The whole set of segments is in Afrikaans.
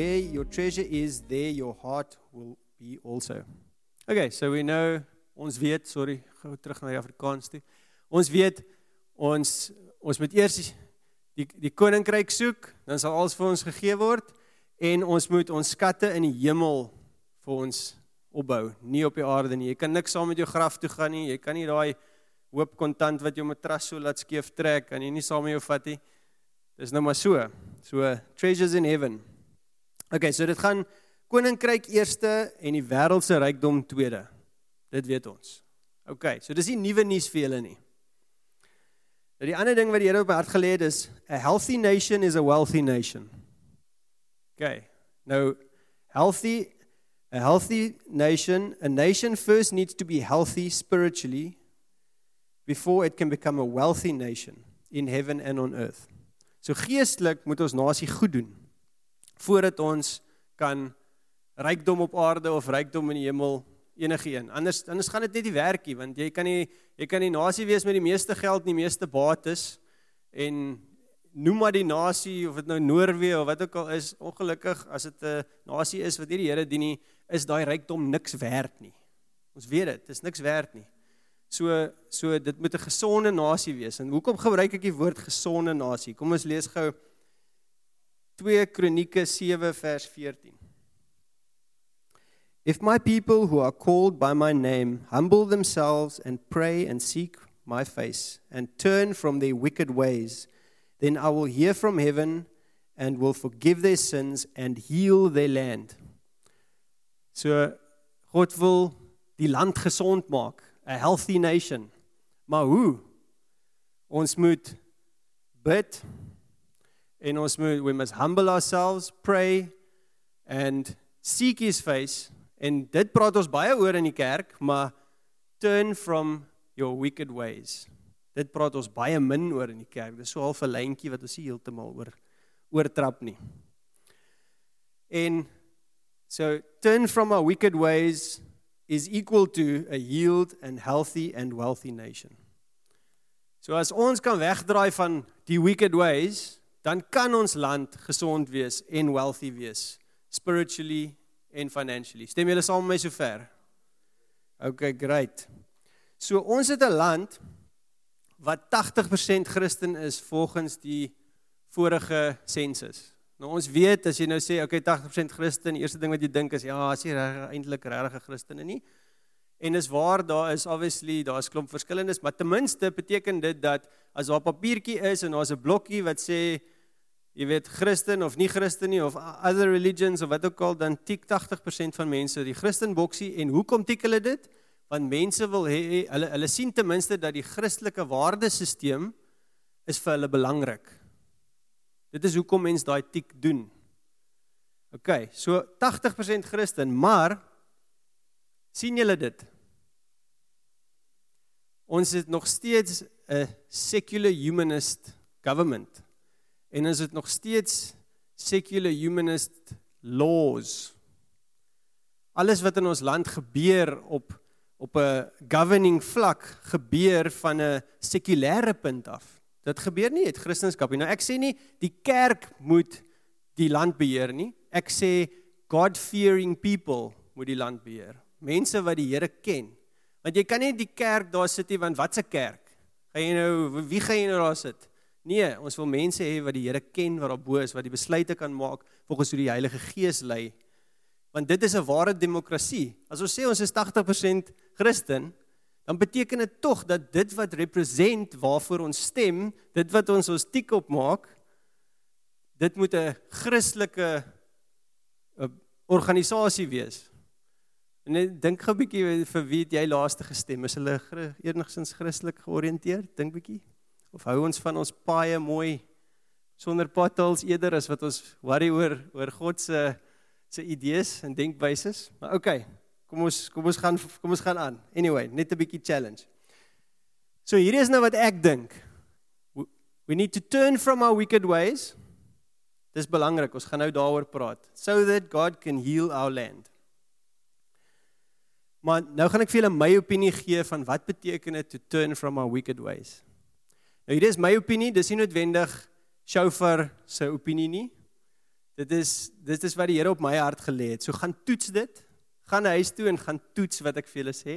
where your treasure is, there your heart will be also. Okay, so we know ons weet, sorry, gou terug na die Afrikaans toe. Ons weet ons ons moet eers die die koninkryk soek, dan sal alles vir ons gegee word en ons moet ons skatte in die hemel vir ons opbou, nie op die aarde nie. Jy kan niks saam met jou graf toe gaan nie. Jy kan nie daai hoop kontant wat jou matras so laat skeef trek kan jy nie saam met jou vat nie. Dis nou maar so. So treasures in heaven. Okay, so dit gaan koninkryk eerste en die wêreldse rykdom tweede. Dit weet ons. Okay, so dis nie nuwe nuus vir julle nie. Nou die ander ding wat die Here op my hart gelê het is a healthy nation is a wealthy nation. Okay. Nou healthy a healthy nation, a nation first needs to be healthy spiritually before it can become a wealthy nation in heaven and on earth. So geestelik moet ons nasie goed doen voordat ons kan rykdom op aarde of rykdom in die hemel enige een. Anders anders gaan dit net nie werk nie want jy kan nie jy kan nie nasie wees met die meeste geld en die meeste bates en noem maar die nasie of dit nou Noorwe of wat ook al is, ongelukkig as dit 'n nasie is wat nie die Here dien nie, is daai rykdom niks werd nie. Ons weet dit, dit is niks werd nie. So so dit moet 'n gesonde nasie wees. En hoekom gebruik ek die woord gesonde nasie? Kom ons lees gou 2 Kronieke 7 vers 14. If my people who are called by my name humble themselves and pray and seek my face and turn from their wicked ways, then I will hear from heaven and will forgive their sins and heal their land. So God wil die land gesond maak, a healthy nation. Maar hoe? Ons moet bid en ons moet we must humble ourselves, pray and seek his face En dit praat ons baie oor in die kerk, maar turn from your wicked ways. Dit praat ons baie min oor in die kerk. Dis so half 'n lyntjie wat ons nie heeltemal oor oortrap nie. En so turn from our wicked ways is equal to a healed and healthy and wealthy nation. So as ons kan wegdraai van die wicked ways, dan kan ons land gesond wees en wealthy wees spiritually en financially. Stem julle saam met my sover? Okay, great. So ons het 'n land wat 80% Christen is volgens die vorige sensus. Nou ons weet as jy nou sê okay 80% Christen, die eerste ding wat jy dink is ja, as jy reg eintlik regte Christene nie. En dis waar daar is obviously daar's klomp verskillendes, maar ten minste beteken dit dat as daar 'n papiertjie is en daar's 'n blokkie wat sê jy weet Christen of nie Christen nie of other religions of wat ook al dan tik 80% van mense die Christen boksie en hoekom tik hulle dit? Want mense wil hê hulle hulle sien ten minste dat die Christelike waardesisteem is vir hulle belangrik. Dit is hoekom mense daai tik doen. OK, so 80% Christen, maar sien julle dit? Ons het nog steeds 'n secular humanist government en is dit nog steeds secular humanist laws. Alles wat in ons land gebeur op op 'n governing vlak gebeur van 'n sekulêre punt af. Dit gebeur nie uit Christendom nie. Nou ek sê nie die kerk moet die land beheer nie. Ek sê God-fearing people moet die land beheer. Mense wat die Here ken. Want jy kan nie die kerk daar sit nie want wat's 'n kerk? Gaan jy nou wie gaan jy nou daar sit? Nee, ons wil mense hê wat die Here ken, wat daar bo is, wat die besluite kan maak volgens hoe die Heilige Gees lei. Want dit is 'n ware demokrasie. As ons sê ons is 80% Christen, dan beteken dit tog dat dit wat represent waarvoor ons stem, dit wat ons ons tik op maak, dit moet 'n Christelike organisasie wees. En dink gou 'n bietjie vir wie jy laaste gestem is, hulle enigstens Christelik georiënteerd, dink bietjie of hou ons van ons paie mooi sonder potholes eerder as wat ons worry oor oor God se se idees en denkwyses. Maar okay, kom ons kom ons gaan kom ons gaan aan. Anyway, net 'n bietjie challenge. So hier is nou wat ek dink. We need to turn from our wicked ways. Dis belangrik. Ons gaan nou daaroor praat. So that God can heal our land. Maar nou gaan ek vir julle my opinie gee van wat beteken dit to turn from our wicked ways. Nou hier is my opinie, dis nie noodwendig Shofar se opinie nie. Dit is dit is wat die Here op my hart gelê het. So gaan toets dit. Gaan huis toe en gaan toets wat ek vir julle sê.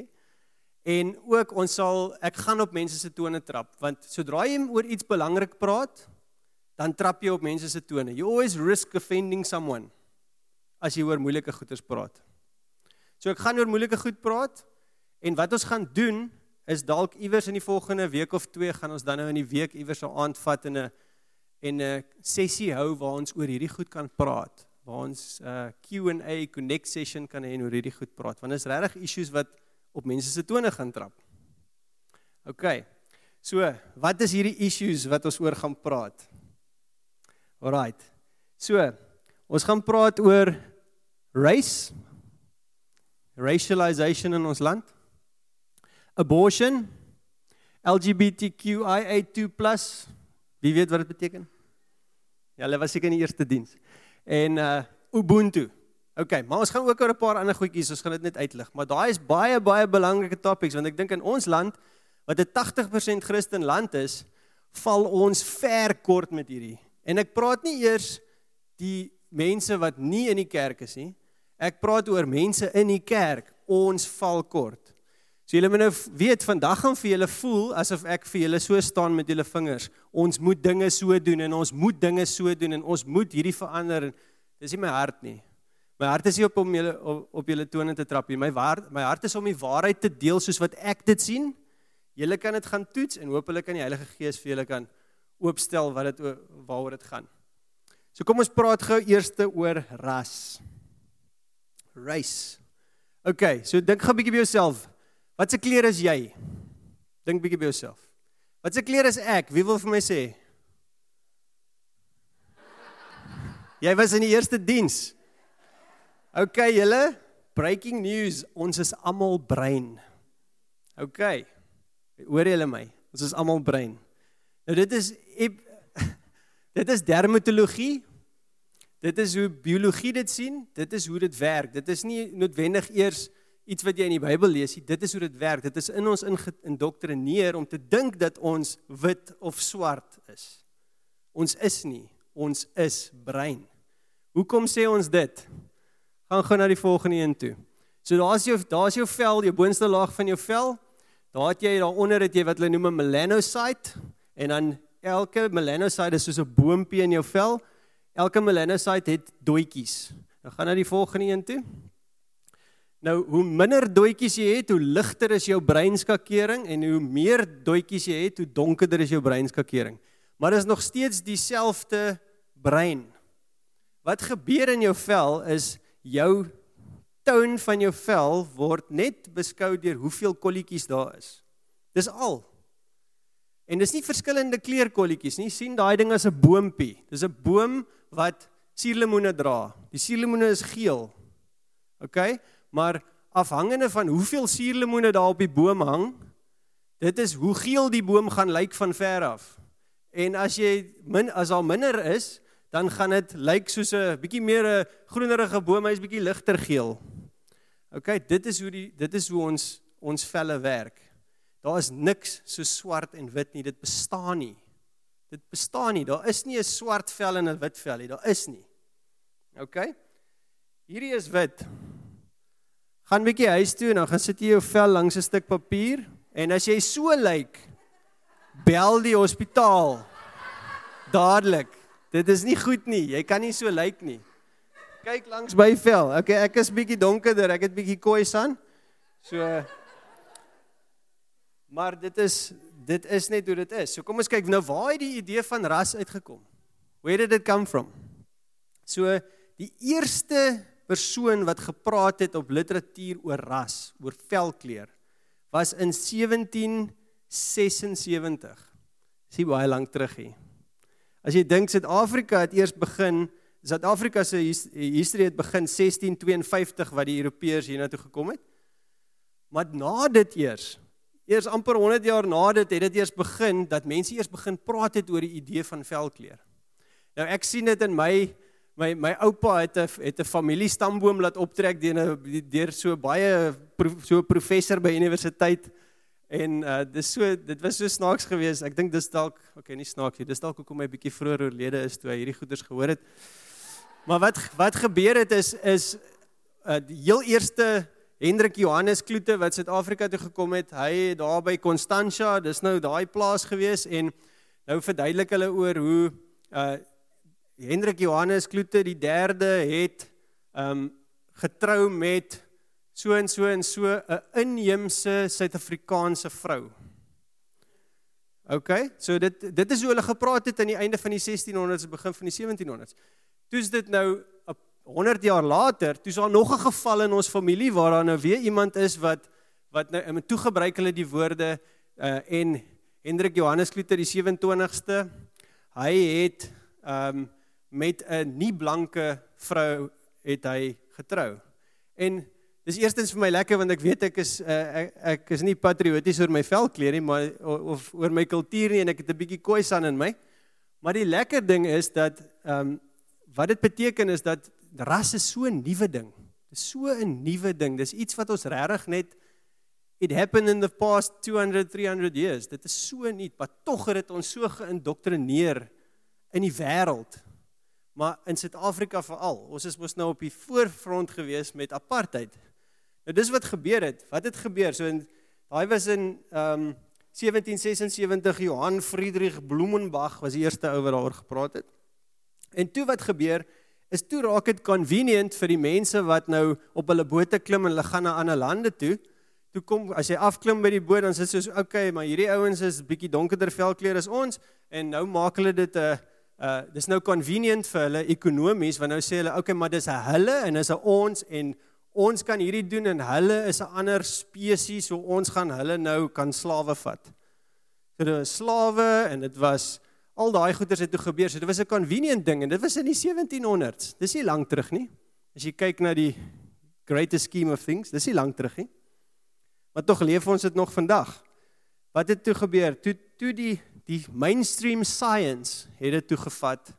En ook ons sal ek gaan op mense se tone trap want sodra jy oor iets belangrik praat, dan trap jy op mense se tone. You always risk offending someone as jy oor moeilike goeders praat. So ek gaan oor moeilike goed praat en wat ons gaan doen is dalk iewers in die volgende week of twee gaan ons dan nou in die week iewers 'n aand vat en 'n en 'n sessie hou waar ons oor hierdie goed kan praat. Waar ons 'n uh, Q&A connect session kan hê en oor hierdie goed praat. Want is regtig issues wat op mense se tone gaan trap. OK. So, wat is hierdie issues wat ons oor gaan praat? Alraight. So, ons gaan praat oor race racialization in ons land abortion, LGBTQIA2+. Wie weet wat dit beteken? Ja, hulle was seker in die eerste diens. En uh Ubuntu. OK, maar ons gaan ook oor 'n paar ander goedjies, ons gaan dit net uitlig, maar daai is baie baie belangrike topics want ek dink in ons land wat 'n 80% Christen land is, val ons ver kort met hierdie. En ek praat nie eers die mense wat nie in die kerk is nie. Ek praat oor mense in die kerk. Ons val kort. So julle moet nou weet vandag gaan vir julle voel asof ek vir julle so staan met julle vingers. Ons moet dinge so doen en ons moet dinge so doen en ons moet hierdie verander. Dis nie my hart nie. My hart is nie op om julle op, op julle tone te trap nie. My hart my hart is om die waarheid te deel soos wat ek dit sien. Julle kan dit gaan toets en hopelik kan die Heilige Gees vir julle kan oopstel wat dit waaroor dit gaan. So kom ons praat gou eers oor ras. Race. OK, so dink gou 'n bietjie by jouself. Wat se klere is jy? Dink bietjie by jouself. Wat se klere is ek? Wie wil vir my sê? Jy was in die eerste diens. OK, julle, breaking news, ons is almal brein. OK. Hoor julle my? Ons is almal brein. Nou dit is dit is dermatologie. Dit is hoe biologie dit sien. Dit is hoe dit werk. Dit is nie noodwendig eers iets wat jy in die Bybel lees, dit is hoe dit werk. Dit is in ons indoktrineer om te dink dat ons wit of swart is. Ons is nie, ons is brein. Hoekom sê ons dit? Gaan gou na die volgende een toe. So daar's jou daar's jou vel, jou boonste laag van jou vel. Daar het jy daaronder het jy wat hulle noem 'n melanocyte en dan elke melanocyte is soos 'n boontjie in jou vel. Elke melanocyte het doetjies. Nou gaan na die volgende een toe. Nou hoe minder doetjies jy het, hoe ligter is jou breinskakering en hoe meer doetjies jy het, hoe donkerder is jou breinskakering. Maar dit is nog steeds dieselfde brein. Wat gebeur in jou vel is jou toon van jou vel word net beskou deur hoeveel kolletjies daar is. Dis al. En dis nie verskillende kleurkolletjies nie. sien daai ding as 'n boontjie. Dis 'n boom wat suurlemoene dra. Die suurlemoene is geel. OK? Maar afhangende van hoeveel suurlemoene daar op die boom hang, dit is hoe geel die boom gaan lyk van ver af. En as jy min as al minder is, dan gaan dit lyk soos 'n bietjie meer 'n groenerige boom, hy's bietjie ligter geel. OK, dit is hoe die dit is hoe ons ons velle werk. Daar is niks so swart en wit nie, dit bestaan nie. Dit bestaan nie. Daar is nie 'n swart vel en 'n wit vel nie. Daar is nie. OK? Hierdie is wit gaan bietjie huis toe en dan gaan sit jy jou vel langs 'n stuk papier en as jy so lyk bel die hospitaal. Dadelik. Dit is nie goed nie. Jy kan nie so lyk nie. Kyk langs by vel. Okay ek is bietjie donkerder. Ek het bietjie kooi san so maar dit is dit is net hoe dit is. So kom ons kyk nou waar het die idee van ras uitgekom? Where did it come from? So die eerste persoon wat gepraat het op literatuur oor ras, oor velkleur, was in 1776. Dis baie lank terug hier. As jy dink Suid-Afrika het eers begin, Suid-Afrika se history het begin 1652 wat die Europeërs hiernatoe gekom het. Maar na dit eers, eers amper 100 jaar na dit het dit eers begin dat mense eers begin praat het oor die idee van velkleur. Nou ek sien dit in my my my oupa het 'n het 'n familiestamboom laat optrek deur 'n deur so baie so 'n professor by universiteit en uh dis so dit was so snaaks geweest. Ek dink dis dalk okay, nie snaaks nie. Dis dalk hoekom hy bietjie vroeër oorlede is toe hy hierdie goeders gehoor het. Maar wat wat gebeur het is is uh, die heel eerste Hendrik Johannes Kloete wat Suid-Afrika toe gekom het, hy het daar by Constantia, dis nou daai plaas gewees en nou verduidelik hulle oor hoe uh Hendrik Johannes Kloete die derde het um getrou met so en so en so 'n inheemse Suid-Afrikaanse vrou. OK, so dit dit is hoe hulle gepraat het aan die einde van die 1600s en begin van die 1700s. Toe's dit nou 100 jaar later, toe's daar nog 'n geval in ons familie waar daar nou weer iemand is wat wat nou in toe gebruik hulle die woorde uh en Hendrik Johannes Kloete die 27ste, hy het um met 'n nie blanke vrou het hy getrou. En dis eerstens vir my lekker want ek weet ek is uh, ek, ek is nie patrioties oor my velkleur nie, maar of oor my kultuur nie en ek het 'n bietjie Khoisan in my. Maar die lekker ding is dat um wat dit beteken is dat ras is so 'n nuwe ding. Dis so 'n nuwe ding. Dis iets wat ons regtig net it happened in the past 200 300 years. Dit is so nuut, maar tog het dit ons so geïndoktrineer in die wêreld. Maar in Suid-Afrika veral. Ons is mos nou op die voorfront gewees met apartheid. Nou dis wat gebeur het. Wat het gebeur? So in daai was in ehm um, 1776 Johann Friedrich Blumenbach was die eerste ou wat daaroor gepraat het. En toe wat gebeur? is toe raak dit convenient vir die mense wat nou op hulle bote klim en hulle gaan na ander lande toe. Toe kom as jy afklim by die boot dan sê jy so okay, maar hierdie ouens is bietjie donkerder velkleur as ons en nou maak hulle dit 'n uh, uh dis nou convenient vir hulle ekonomies want nou sê hulle okay, maar dis hulle en is 'n ons en ons kan hierdie doen en hulle is 'n ander spesies so ons gaan hulle nou kan slawe vat. So dit was slawe en dit was al daai goeders het toe gebeur. So dit was 'n convenient ding en dit was in die 1700s. Dis nie lank terug nie. As jy kyk na die greatest scheme of things, dis nie lank terug nie. Maar tog leef ons dit nog vandag. Wat het toe gebeur? Toe toe die die mainstream science het dit toe gevat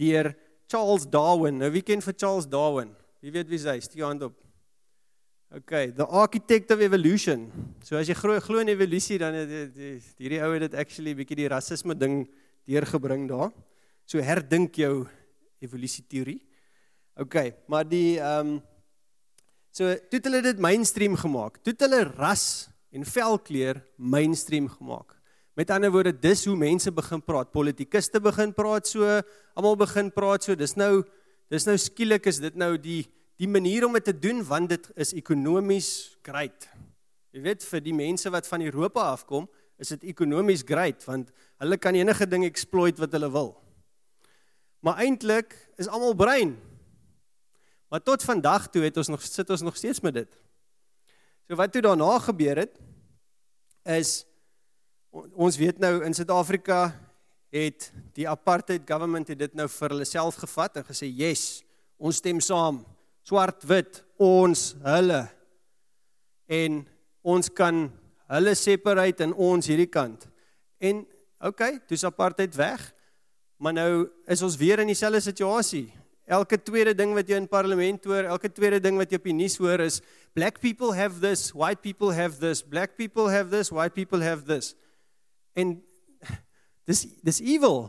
deur Charles Darwin. Nou wie ken vir Charles Darwin? Wie weet wie hy is? Steek hand op. Okay, the architect of evolution. So as jy glo glo in evolusie dan het hierdie ou het dit actually bietjie die rasisme ding deurgebring daar. So herdink jou evolusie teorie. OK, maar die ehm um, so toe het hulle dit mainstream gemaak. Toe het hulle ras en velkleur mainstream gemaak. Met ander woorde, dis hoe mense begin praat. Politikuste begin praat so, almal begin praat so. Dis nou dis nou skielik is dit nou die die manier om dit te doen want dit is ekonomies great. Jy weet vir die mense wat van Europa afkom, is dit ekonomies great want hulle kan enige ding exploit wat hulle wil. Maar eintlik is almal brein. Maar tot vandag toe het ons nog sit ons nog steeds met dit. So wat toe daarna gebeur het is ons weet nou in Suid-Afrika het die apartheid government het dit nou vir hulle self gevat en gesê yes, ons stem saam. Swart wit, ons hulle. En ons kan hulle separate en ons hierdie kant. En okay, dis apartheid weg. Maar nou is ons weer in dieselfde situasie. Elke tweede ding wat jy in parlement hoor, elke tweede ding wat jy op die nuus hoor is black people have this, white people have this, black people have this, white people have this. En dis dis evil.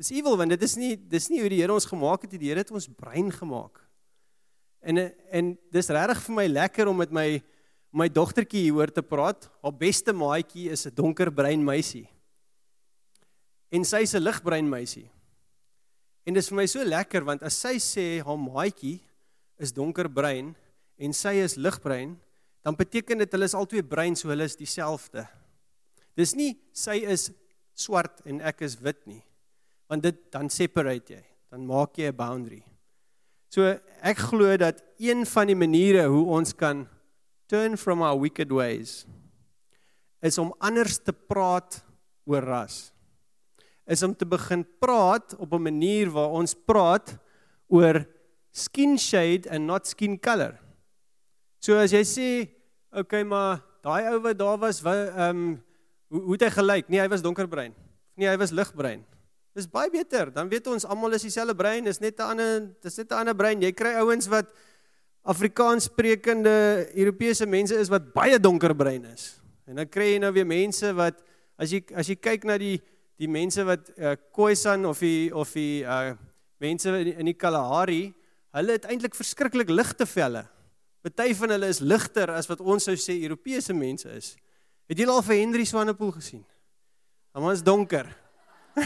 Dis evil want dit is nie dis nie hoe die Here ons gemaak het, die Here het ons brein gemaak. En en dis regtig vir my lekker om met my my dogtertjie hier hoor te praat. Haar beste maatjie is 'n donkerbruin meisie. En sy is 'n ligbruin meisie. En dit is vir my so lekker want as sy sê haar maatjie is donkerbruin en sy is ligbruin, dan beteken dit hulle is albei bruin, so hulle is dieselfde. Dis nie sy is swart en ek is wit nie. Want dit dan separate jy, dan maak jy 'n boundary. So ek glo dat een van die maniere hoe ons kan turn from our wicked ways is om anders te praat oor ras. Is om te begin praat op 'n manier waar ons praat oor skin shade and not skin color. So as jy sê, okay, maar daai ou wat daar was, ehm um, hoe hoe het hy gelyk? Nee, hy was donkerbruin. Nee, hy was ligbruin. Dis baie beter. Dan weet ons almal is dieselfde brein, is net 'n ander, dis net 'n ander brein. Jy kry ouens wat Afrikaans sprekende Europese mense is wat baie donkerbruin is. En dan kry jy nou weer mense wat as jy as jy kyk na die die mense wat uh, Khoisan of die of die uh mense in die, in die Kalahari, hulle het eintlik verskriklik ligte velle. Party van hulle is ligter as wat ons sou sê Europese mense is. Het julle al vir Henry Swanepoel gesien? Hom is donker.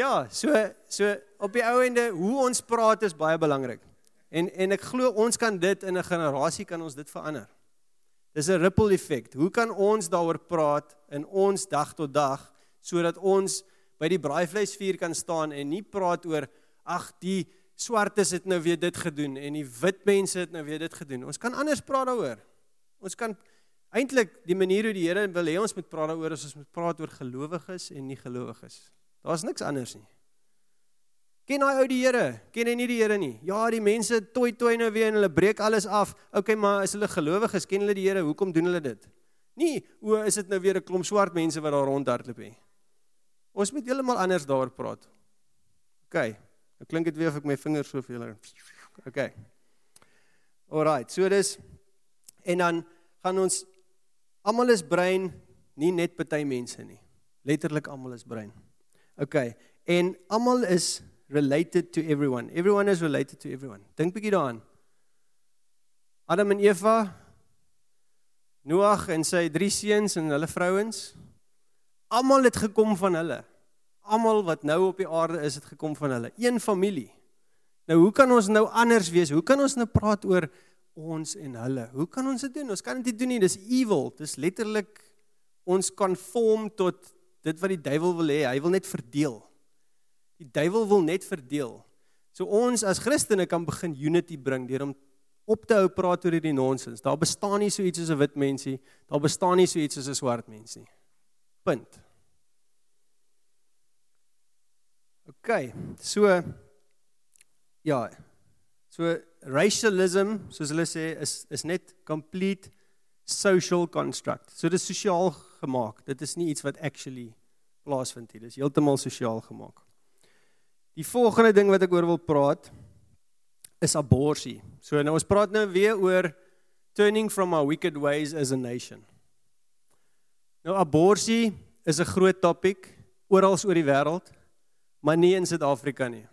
ja, so so op die ou ende hoe ons praat is baie belangrik. En en ek glo ons kan dit in 'n generasie kan ons dit verander. Dis 'n ripple effek. Hoe kan ons daaroor praat in ons dag tot dag sodat ons by die braaivleisvuur kan staan en nie praat oor ag die swartes het nou weer dit gedoen en die wit mense het nou weer dit gedoen. Ons kan anders praat daaroor. Ons kan eintlik die manier hoe die Here wil hê ons moet praat daaroor is ons moet praat oor gelowiges en nie gelowiges. Daar's niks anders nie. Ken daai ou die Here? Ken hy nie die Here nie? Ja, die mense toi toi nou weer en hulle breek alles af. Okay, maar is hulle gelowiges? Ken hulle die Here? Hoekom doen hulle dit? Nee, o, is dit nou weer 'n klomp swart mense wat daar rondhardloop hè? Ons moet heeltemal anders daaroor praat. Okay. Nou klink dit weer of ek my vingers so veel. Okay. Alrite, so dis en dan gaan ons almal is brein, nie net party mense nie. Letterlik almal is brein. Okay. En almal is related to everyone. Everyone is related to everyone. Dink bietjie daaraan. Adam en Eva, Noag en sy drie seuns en hulle vrouens, almal het gekom van hulle. Almal wat nou op die aarde is, het gekom van hulle. Een familie. Nou hoe kan ons nou anders wees? Hoe kan ons nou praat oor ons en hulle? Hoe kan ons dit doen? Ons kan dit nie doen nie. Dis evil. Dis letterlik ons konform tot dit wat die duiwel wil hê. Hy wil net verdeel. Die duiwel wil net verdeel. So ons as Christene kan begin unity bring deur om op te hou praat oor hierdie nonsens. Daar bestaan nie so iets soos 'n wit mensie, daar bestaan nie so iets soos 'n swart mens nie. Punt. OK. So ja. So racialism, soos hulle sê, is is net complete social construct. So dit is sosiaal gemaak. Dit is nie iets wat actually plaasvind nie. Dit is heeltemal sosiaal gemaak. Die volgende ding wat ek oor wil praat is abortus. So nou ons praat nou weer oor turning from our wicked ways as a nation. Nou abortus is 'n groot topik oral oor die wêreld, maar nie in Suid-Afrika nie.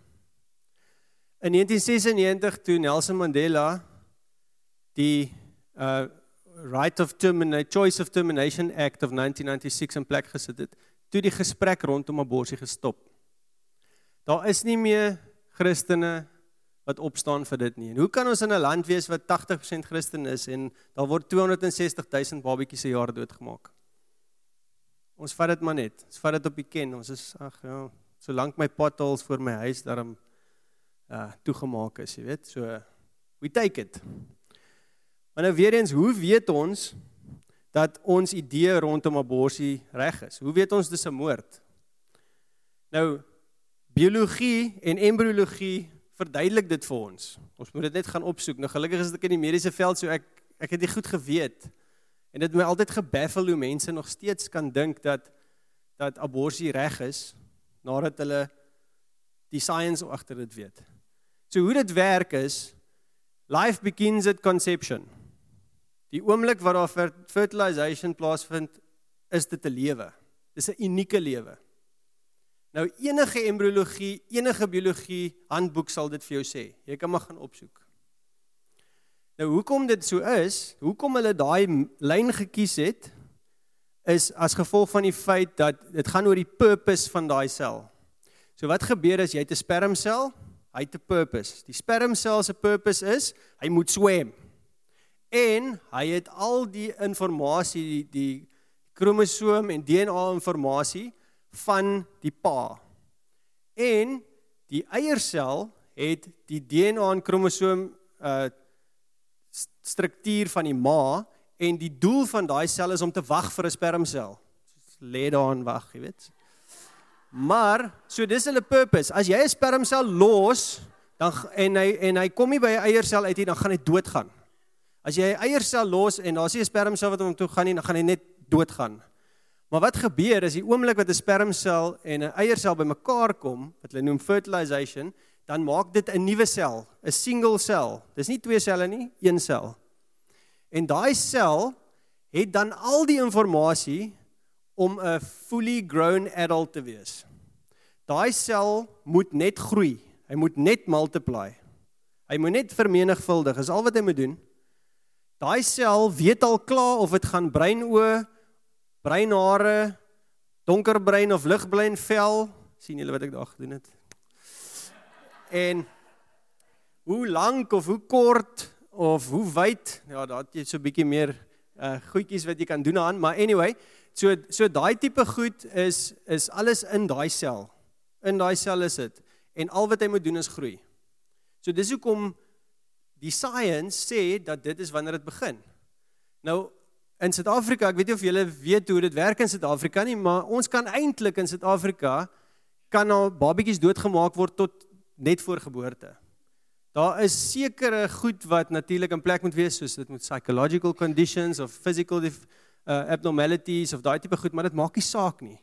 In 1996 toe Nelson Mandela die uh Right of Termination Choice of Termination Act of 1996 in plek gesit het, toe die gesprek rondom abortus gestop. Daar is nie meer Christene wat opstaan vir dit nie. En hoe kan ons in 'n land wees wat 80% Christen is en daar word 260 000 babatjies se jaar doodgemaak? Ons vat dit maar net. Ons vat dit op die ken. Ons is ag ja, solank my potholes voor my huis daarom uh toegemaak is, jy weet. So we take it. Maar nou weer eens, hoe weet ons dat ons idee rondom abortus reg is? Hoe weet ons dis 'n moord? Nou biologie en embriologie verduidelik dit vir ons. Ons moet dit net gaan opsoek. Nou gelukkig is ek in die mediese veld so ek ek het dit goed geweet. En dit het my altyd gebaffel hoe mense nog steeds kan dink dat dat abortus reg is nadat hulle die science agter dit weet. So hoe dit werk is life begins at conception. Die oomblik wat daar fertilization plaasvind, is dit 'n lewe. Dis 'n unieke lewe. Nou enige embriologie, enige biologie handboek sal dit vir jou sê. Jy kan maar gaan opsoek. Nou hoekom dit so is, hoekom hulle daai lyn gekies het, is as gevolg van die feit dat dit gaan oor die purpose van daai sel. So wat gebeur as jy 'n spermsel, hy het 'n purpose. Die spermsel se purpose is hy moet swem. En hy het al die inligting, die die kromosoom en DNA inligting van die pa. En die eiersel het die DNA en kromosoom uh struktuur van die ma en die doel van daai sel is om te wag vir 'n spermsel. Lê daar en wag, jy weet. Maar so dis hulle purpose. As jy 'n spermsel los, dan en hy en hy kom nie by 'n eiersel uit nie, dan gaan hy doodgaan. As jy 'n eiersel los en daar's nie 'n spermsel wat hom toe gaan nie, dan gaan hy net doodgaan. Maar wat gebeur is die oomblik wat 'n spermsel en 'n eiersel bymekaar kom, wat hulle noem fertilization, dan maak dit 'n nuwe sel, 'n single sel. Dis nie twee selle nie, een sel. En daai sel het dan al die inligting om 'n fully grown adult te wees. Daai sel moet net groei. Hy moet net multiply. Hy moet net vermenigvuldig. Is al wat hy moet doen. Daai sel weet al klaar of dit gaan breinoë, breinhare, donkerbrein of ligbrein vel, sien julle wat ek daar gedoen het? En hoe lank of hoe kort of hoe wyd? Ja, daar het jy so 'n bietjie meer uh goedjies wat jy kan doen aan, maar anyway, so so daai tipe goed is is alles in daai sel. In daai sel is dit. En al wat hy moet doen is groei. So dis hoekom die science sê dat dit is wanneer dit begin. Nou in Suid-Afrika, ek weet nie of julle weet hoe dit werk in Suid-Afrika nie, maar ons kan eintlik in Suid-Afrika kan al babatjies doodgemaak word tot net voor geboorte. Daar is sekere goed wat natuurlik in plek moet wees soos dit moet psychological conditions of physical uh, abnormalities of daai tipe goed, maar dit maak nie saak nie.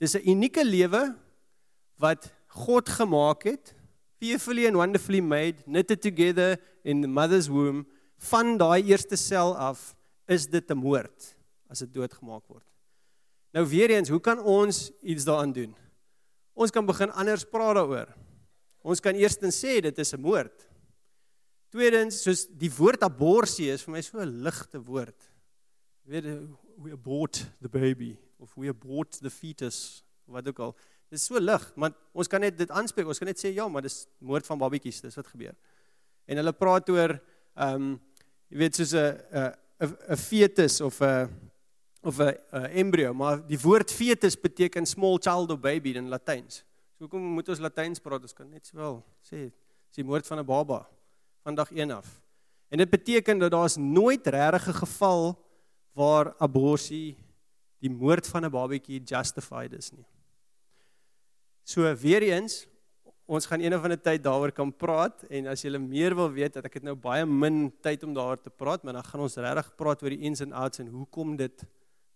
Dis 'n unieke lewe wat God gemaak het, fearfully and wonderfully made, knitted together in the mother's womb. Van daai eerste sel af is dit 'n moord as dit doodgemaak word. Nou weer eens, hoe kan ons iets daaraan doen? Ons kan begin anders praat daaroor. Ons kan eerstens sê dit is 'n moord. Tweedens, soos die woord abortus is vir my so 'n ligte woord. Jy weet we abort the baby of we abort the fetus wat ook al. Dit is so lig, want ons kan net dit aanspreek. Ons kan net sê ja, maar dis moord van babatjies, dis wat gebeur. En hulle praat oor ehm um, jy weet soos 'n 'n 'n fetus of 'n of 'n embrio, maar die woord fetus beteken small child or baby in Latyns. So hoekom moet ons Latyns praat? Ons kan net sowel sê dis die moord van 'n baba van dag 1 af. En dit beteken dat daar's nooit regtig 'n geval waar abortus die moord van 'n babatjie justified is nie. So weer eens, ons gaan eendag van 'n tyd daaroor kan praat en as jy meer wil weet dat ek het nou baie min tyd om daaroor te praat, maar dan gaan ons regtig praat oor die ins en outs en hoekom dit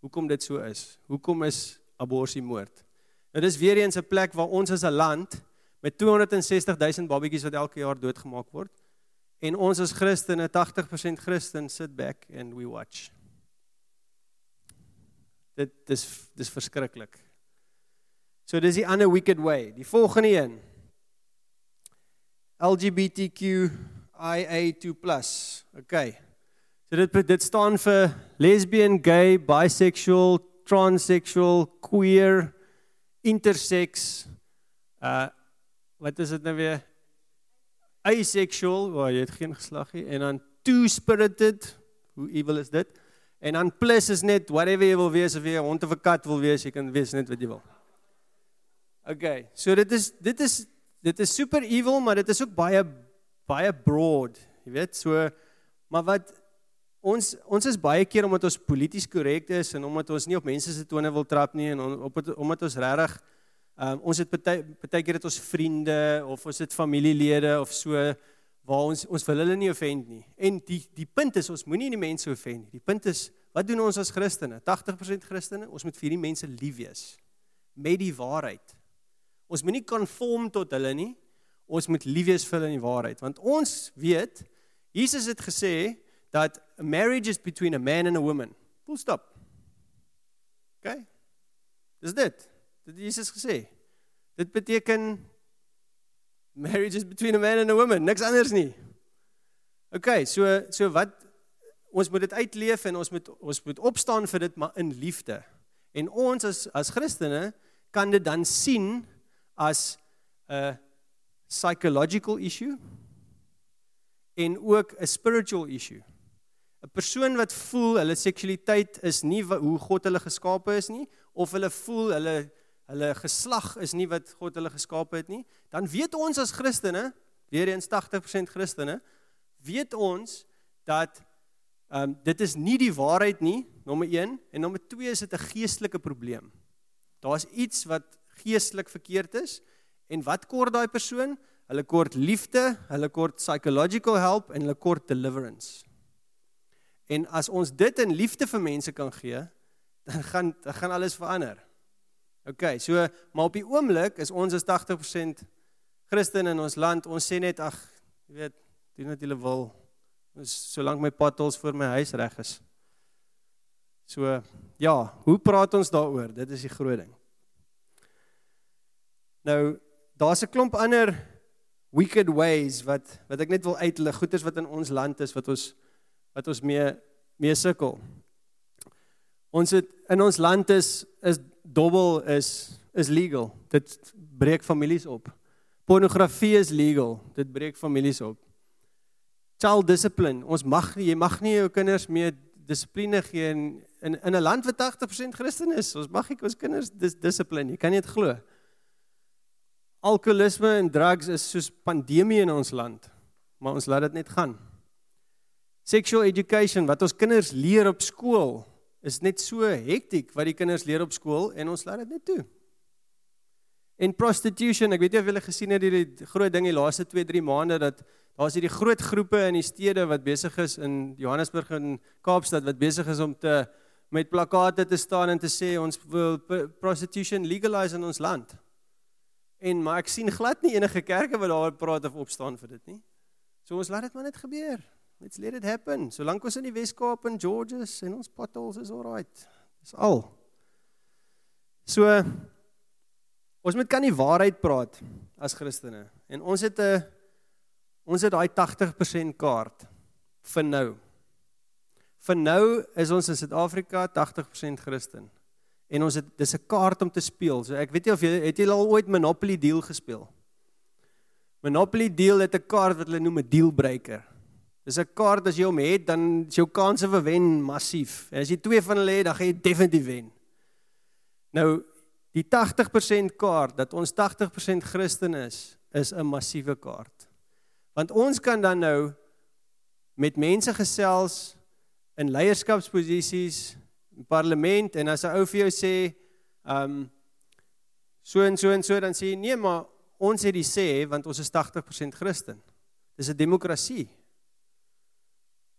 hoekom dit so is. Hoekom is abortus moord? Nou dis weer eens 'n plek waar ons as 'n land met 260 000 babatjies wat elke jaar doodgemaak word, En ons as Christene, 80% Christen sit back and we watch. Dit dis dis verskriklik. So dis die ander wicked way. Die volgende een. LGBTQIA2+. Okay. So dit dit staan vir lesbian, gay, bisexual, transsexual, queer, intersex. Uh wat is dit nou weer? asexual, waar jy het geen geslag nie en dan two-spirited, hoe evil is dit? En dan plus is net whatever jy wil wees of jy 'n hond of 'n kat wil wees, jy kan wees net wat jy wil. Okay, so dit is dit is dit is super evil, maar dit is ook baie baie broad, jy weet, so maar wat ons ons is baie keer omdat ons polities korrek is en omdat ons nie op mense se tone wil trap nie en op omdat ons regtig Um, ons het baie keer dit ons vriende of ons het familielede of so waar ons ons wil hulle nie offend nie. En die die punt is ons moenie die mense offend nie. Die punt is wat doen ons as Christene? 80% Christene, ons moet vir die mense lief wees met die waarheid. Ons moenie konform tot hulle nie. Ons moet lief wees vir hulle in die waarheid want ons weet Jesus het gesê dat marriage is between a man and a woman. Full stop. OK? Dis dit. Dit Jesus gesê. Dit beteken marriage is between a man and a woman, niks anders nie. OK, so so wat ons moet dit uitleef en ons moet ons moet opstaan vir dit maar in liefde. En ons as as Christene kan dit dan sien as 'n psychological issue en ook 'n spiritual issue. 'n Persoon wat voel hulle seksualiteit is nie hoe God hulle geskape is nie of hulle voel hulle hulle geslag is nie wat God hulle geskaap het nie, dan weet ons as Christene, weer eens 80% Christene, weet ons dat ehm um, dit is nie die waarheid nie, nommer 1 en nommer 2 is dit 'n geestelike probleem. Daar's iets wat geestelik verkeerd is en wat kort daai persoon? Hulle kort liefde, hulle kort psychological help en hulle kort deliverance. En as ons dit in liefde vir mense kan gee, dan gaan dan gaan alles verander. OK, so maar op die oomblik is ons as 80% Christen in ons land. Ons sê net ag, jy weet, doen wat julle wil. Ons solank my potholes voor my huis reg is. So ja, hoe praat ons daaroor? Dit is die groot ding. Nou daar's 'n klomp ander wicked ways wat wat ek net wil uitlig, goeders wat in ons land is wat ons wat ons mee mee sukkel. Ons het in ons land is is dobbel is is legal. Dit breek families op. Pornografie is legal. Dit breek families op. Child discipline. Ons mag jy mag nie jou kinders meer dissipline gee in in, in 'n land wat 80% Christen is. Ons mag nie ons kinders dis dissipline. Jy kan nie dit glo. Alkoholisme en drugs is soos pandemie in ons land. Maar ons laat dit net gaan. Sexual education wat ons kinders leer op skool is net so hektiek wat die kinders leer op skool en ons laat dit net toe. En prostitution, ek weet nie of julle gesien het hierdie groot ding die laaste 2, 3 maande dat daar's hierdie groot groepe in die stede wat besig is in Johannesburg en Kaapstad wat besig is om te met plakate te staan en te sê ons wil prostitution legalise in ons land. En maar ek sien glad nie enige kerke wat daaroor praat of opstaan vir dit nie. So ons laat dit maar net gebeur. Let's let it happen. Solank ons in die Wes-Kaap en Georges en ons potholes is alright. Dis al. So ons moet kan die waarheid praat as Christene. En ons het 'n ons het daai 80% kaart vir nou. Vir nou is ons in Suid-Afrika 80% Christen. En ons het dis 'n kaart om te speel. So ek weet nie of jy het jy al ooit Monopoly deal gespeel. Monopoly deal het 'n kaart wat hulle noem 'n dealbreaker. Dis 'n kaart as jy hom het, dan is jou kanse vir wen massief. En as jy twee van hulle het, dan gaan jy definitief wen. Nou, die 80% kaart dat ons 80% Christen is, is 'n massiewe kaart. Want ons kan dan nou met mense gesels in leierskapsposisies, parlement en as 'n ou vir jou sê, ehm um, so en so en so dan sê jy nee, maar ons het die sê want ons is 80% Christen. Dis 'n demokrasie.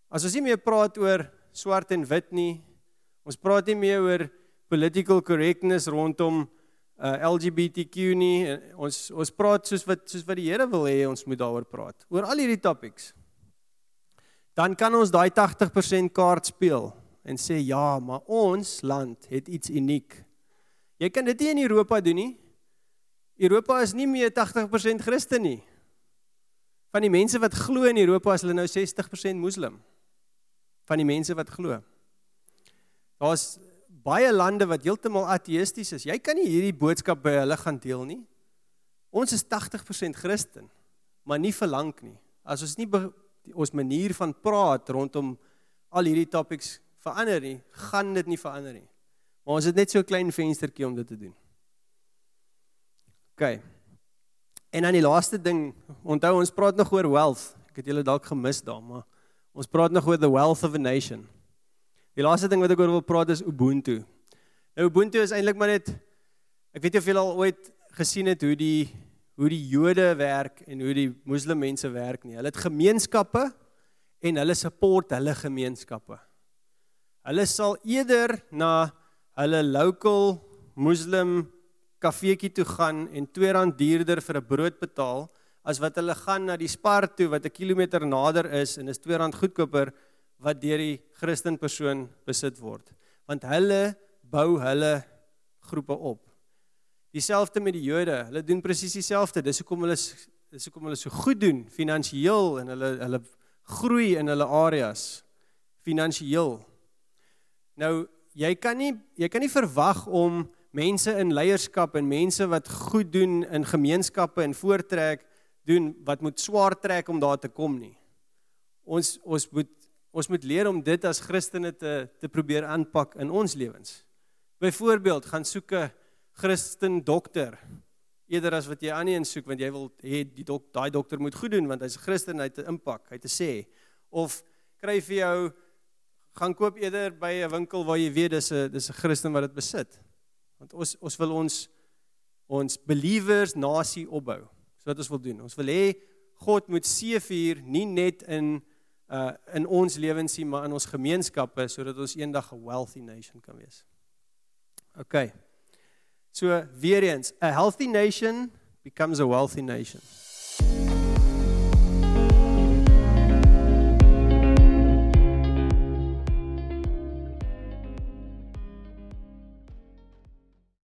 As ons nie meer praat oor swart en wit nie, ons praat nie meer oor political correctness rondom uh, LGBTQ nie. Ons ons praat soos wat soos wat die Here wil hê ons moet daaroor praat. Oor al hierdie topics. Dan kan ons daai 80% kaart speel en sê ja, maar ons land het iets uniek. Jy kan dit nie in Europa doen nie. Europa is nie meer 80% Christen nie. Van die mense wat glo in Europa is hulle nou 60% moslim van die mense wat glo. Daar's baie lande wat heeltemal ateïsties is. Jy kan nie hierdie boodskap by hulle gaan deel nie. Ons is 80% Christen, maar nie vir lank nie. As ons nie ons manier van praat rondom al hierdie topics verander nie, gaan dit nie verander nie. Maar ons het net so 'n klein venstertjie om dit te doen. OK. En dan die laaste ding, onthou ons praat nog oor wealth. Ek het julle dalk gemis daar, maar Ons praat nog oor the wealth of a nation. Die laaste ding wat ek oor wil praat is Ubuntu. Nou Ubuntu is eintlik maar net ek weet nie of julle al ooit gesien het hoe die hoe die Jode werk en hoe die moslim mense werk nie. Hulle het gemeenskappe en hulle support hulle gemeenskappe. Hulle sal eerder na hulle local moslim kafeetjie toe gaan en R2 duurder vir 'n brood betaal as wat hulle gaan na die Spar toe wat 'n kilometer nader is en is R2 goedkoper wat deur die Christen persoon besit word. Want hulle bou hulle groepe op. Dieselfde met die Jode, hulle doen presies dieselfde. Dis hoekom hulle dis hoekom hulle so goed doen finansiëel en hulle hulle groei in hulle areas finansiëel. Nou, jy kan nie jy kan nie verwag om mense in leierskap en mense wat goed doen in gemeenskappe en voortrek doen wat moet swaar trek om daar te kom nie. Ons ons moet ons moet leer om dit as Christene te te probeer aanpak in ons lewens. Byvoorbeeld, gaan soek 'n Christen dokter eerder as wat jy aan een soek want jy wil hê die dok daai dokter moet goed doen want hy's 'n Christen hy het 'n impak, hy het te sê of kry vir jou gaan koop eerder by 'n winkel waar jy weet dis 'n dis 'n Christen wat dit besit. Want ons ons wil ons ons believers nasie opbou. So wat ons wil doen. Ons wil hê God moet seëvier nie net in uh in ons lewens nie, maar in ons gemeenskappe sodat ons eendag 'n wealthy nation kan wees. OK. So weer eens, a healthy nation becomes a wealthy nation.